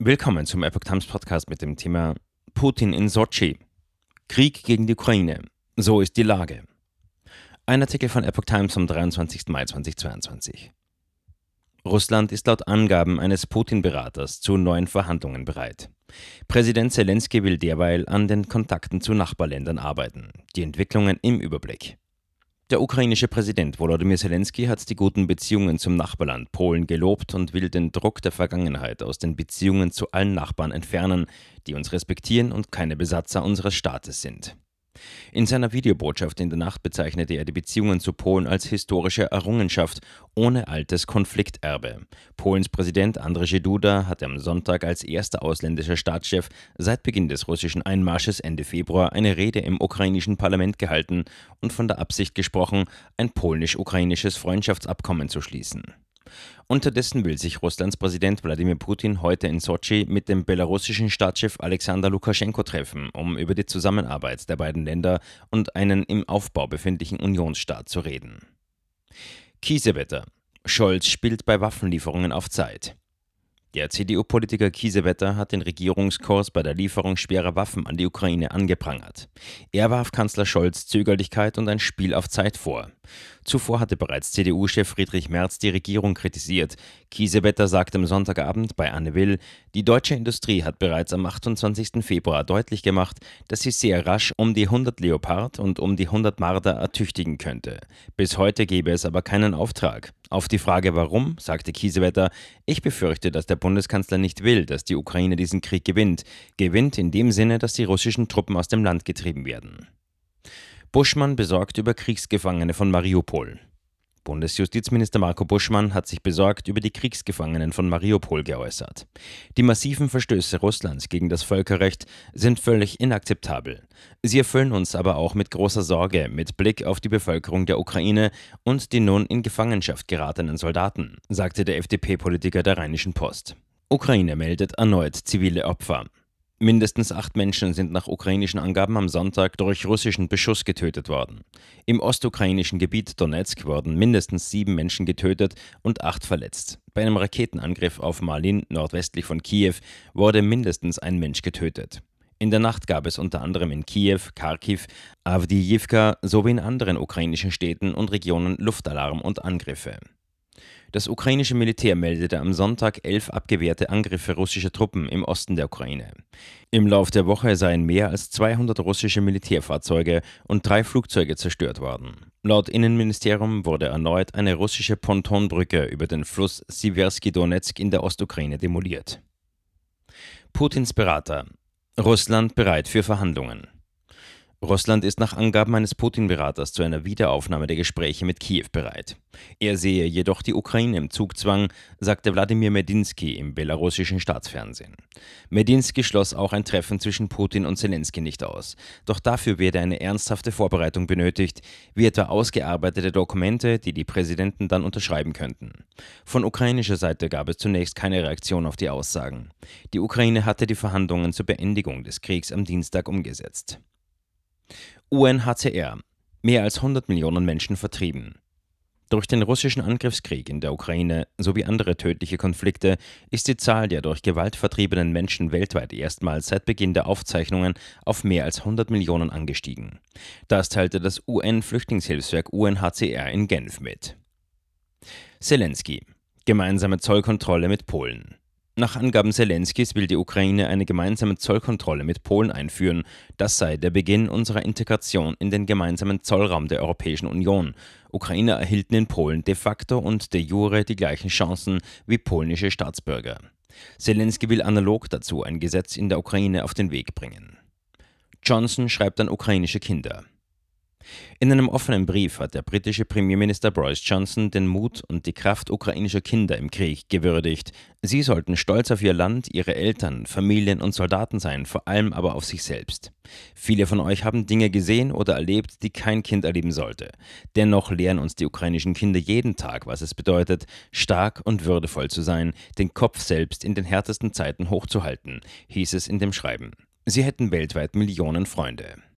Willkommen zum Epoch Times Podcast mit dem Thema Putin in Sochi. Krieg gegen die Ukraine. So ist die Lage. Ein Artikel von Epoch Times vom 23. Mai 2022. Russland ist laut Angaben eines Putin-Beraters zu neuen Verhandlungen bereit. Präsident Zelensky will derweil an den Kontakten zu Nachbarländern arbeiten. Die Entwicklungen im Überblick. Der ukrainische Präsident Volodymyr Zelensky hat die guten Beziehungen zum Nachbarland Polen gelobt und will den Druck der Vergangenheit aus den Beziehungen zu allen Nachbarn entfernen, die uns respektieren und keine Besatzer unseres Staates sind. In seiner Videobotschaft in der Nacht bezeichnete er die Beziehungen zu Polen als historische Errungenschaft ohne altes Konflikterbe. Polens Präsident Andrzej Duda hatte am Sonntag als erster ausländischer Staatschef seit Beginn des russischen Einmarsches Ende Februar eine Rede im ukrainischen Parlament gehalten und von der Absicht gesprochen, ein polnisch-ukrainisches Freundschaftsabkommen zu schließen. Unterdessen will sich Russlands Präsident Wladimir Putin heute in Sochi mit dem belarussischen Staatschef Alexander Lukaschenko treffen, um über die Zusammenarbeit der beiden Länder und einen im Aufbau befindlichen Unionsstaat zu reden. Kiesewetter. Scholz spielt bei Waffenlieferungen auf Zeit. Der CDU-Politiker Kiesewetter hat den Regierungskurs bei der Lieferung schwerer Waffen an die Ukraine angeprangert. Er warf Kanzler Scholz Zögerlichkeit und ein Spiel auf Zeit vor. Zuvor hatte bereits CDU-Chef Friedrich Merz die Regierung kritisiert. Kiesewetter sagte am Sonntagabend bei Anne Will, die deutsche Industrie hat bereits am 28. Februar deutlich gemacht, dass sie sehr rasch um die 100 Leopard und um die 100 Marder ertüchtigen könnte. Bis heute gebe es aber keinen Auftrag. Auf die Frage warum, sagte Kiesewetter, ich befürchte, dass der Bundeskanzler nicht will, dass die Ukraine diesen Krieg gewinnt. Gewinnt in dem Sinne, dass die russischen Truppen aus dem Land getrieben werden. Buschmann besorgt über Kriegsgefangene von Mariupol. Bundesjustizminister Marco Buschmann hat sich besorgt über die Kriegsgefangenen von Mariupol geäußert. Die massiven Verstöße Russlands gegen das Völkerrecht sind völlig inakzeptabel. Sie erfüllen uns aber auch mit großer Sorge mit Blick auf die Bevölkerung der Ukraine und die nun in Gefangenschaft geratenen Soldaten, sagte der FDP-Politiker der Rheinischen Post. Ukraine meldet erneut zivile Opfer. Mindestens acht Menschen sind nach ukrainischen Angaben am Sonntag durch russischen Beschuss getötet worden. Im ostukrainischen Gebiet Donetsk wurden mindestens sieben Menschen getötet und acht verletzt. Bei einem Raketenangriff auf Malin nordwestlich von Kiew wurde mindestens ein Mensch getötet. In der Nacht gab es unter anderem in Kiew, Kharkiv, Avdiivka sowie in anderen ukrainischen Städten und Regionen Luftalarm und Angriffe. Das ukrainische Militär meldete am Sonntag elf abgewehrte Angriffe russischer Truppen im Osten der Ukraine. Im Lauf der Woche seien mehr als 200 russische Militärfahrzeuge und drei Flugzeuge zerstört worden. Laut Innenministerium wurde erneut eine russische Pontonbrücke über den Fluss Siversky Donetsk in der Ostukraine demoliert. Putins Berater. Russland bereit für Verhandlungen. Russland ist nach Angaben eines Putin-Beraters zu einer Wiederaufnahme der Gespräche mit Kiew bereit. Er sehe jedoch die Ukraine im Zugzwang, sagte Wladimir Medinsky im belarussischen Staatsfernsehen. Medinsky schloss auch ein Treffen zwischen Putin und Zelensky nicht aus. Doch dafür werde eine ernsthafte Vorbereitung benötigt, wie etwa ausgearbeitete Dokumente, die die Präsidenten dann unterschreiben könnten. Von ukrainischer Seite gab es zunächst keine Reaktion auf die Aussagen. Die Ukraine hatte die Verhandlungen zur Beendigung des Kriegs am Dienstag umgesetzt. UNHCR. Mehr als 100 Millionen Menschen vertrieben. Durch den russischen Angriffskrieg in der Ukraine sowie andere tödliche Konflikte ist die Zahl der durch Gewalt vertriebenen Menschen weltweit erstmals seit Beginn der Aufzeichnungen auf mehr als 100 Millionen angestiegen. Das teilte das UN-Flüchtlingshilfswerk UNHCR in Genf mit. Zelensky. Gemeinsame Zollkontrolle mit Polen. Nach Angaben Zelenskis will die Ukraine eine gemeinsame Zollkontrolle mit Polen einführen. Das sei der Beginn unserer Integration in den gemeinsamen Zollraum der Europäischen Union. Ukrainer erhielten in Polen de facto und de jure die gleichen Chancen wie polnische Staatsbürger. Zelensky will analog dazu ein Gesetz in der Ukraine auf den Weg bringen. Johnson schreibt an ukrainische Kinder. In einem offenen Brief hat der britische Premierminister Boris Johnson den Mut und die Kraft ukrainischer Kinder im Krieg gewürdigt. Sie sollten stolz auf ihr Land, ihre Eltern, Familien und Soldaten sein, vor allem aber auf sich selbst. Viele von euch haben Dinge gesehen oder erlebt, die kein Kind erleben sollte. Dennoch lehren uns die ukrainischen Kinder jeden Tag, was es bedeutet, stark und würdevoll zu sein, den Kopf selbst in den härtesten Zeiten hochzuhalten, hieß es in dem Schreiben. Sie hätten weltweit Millionen Freunde.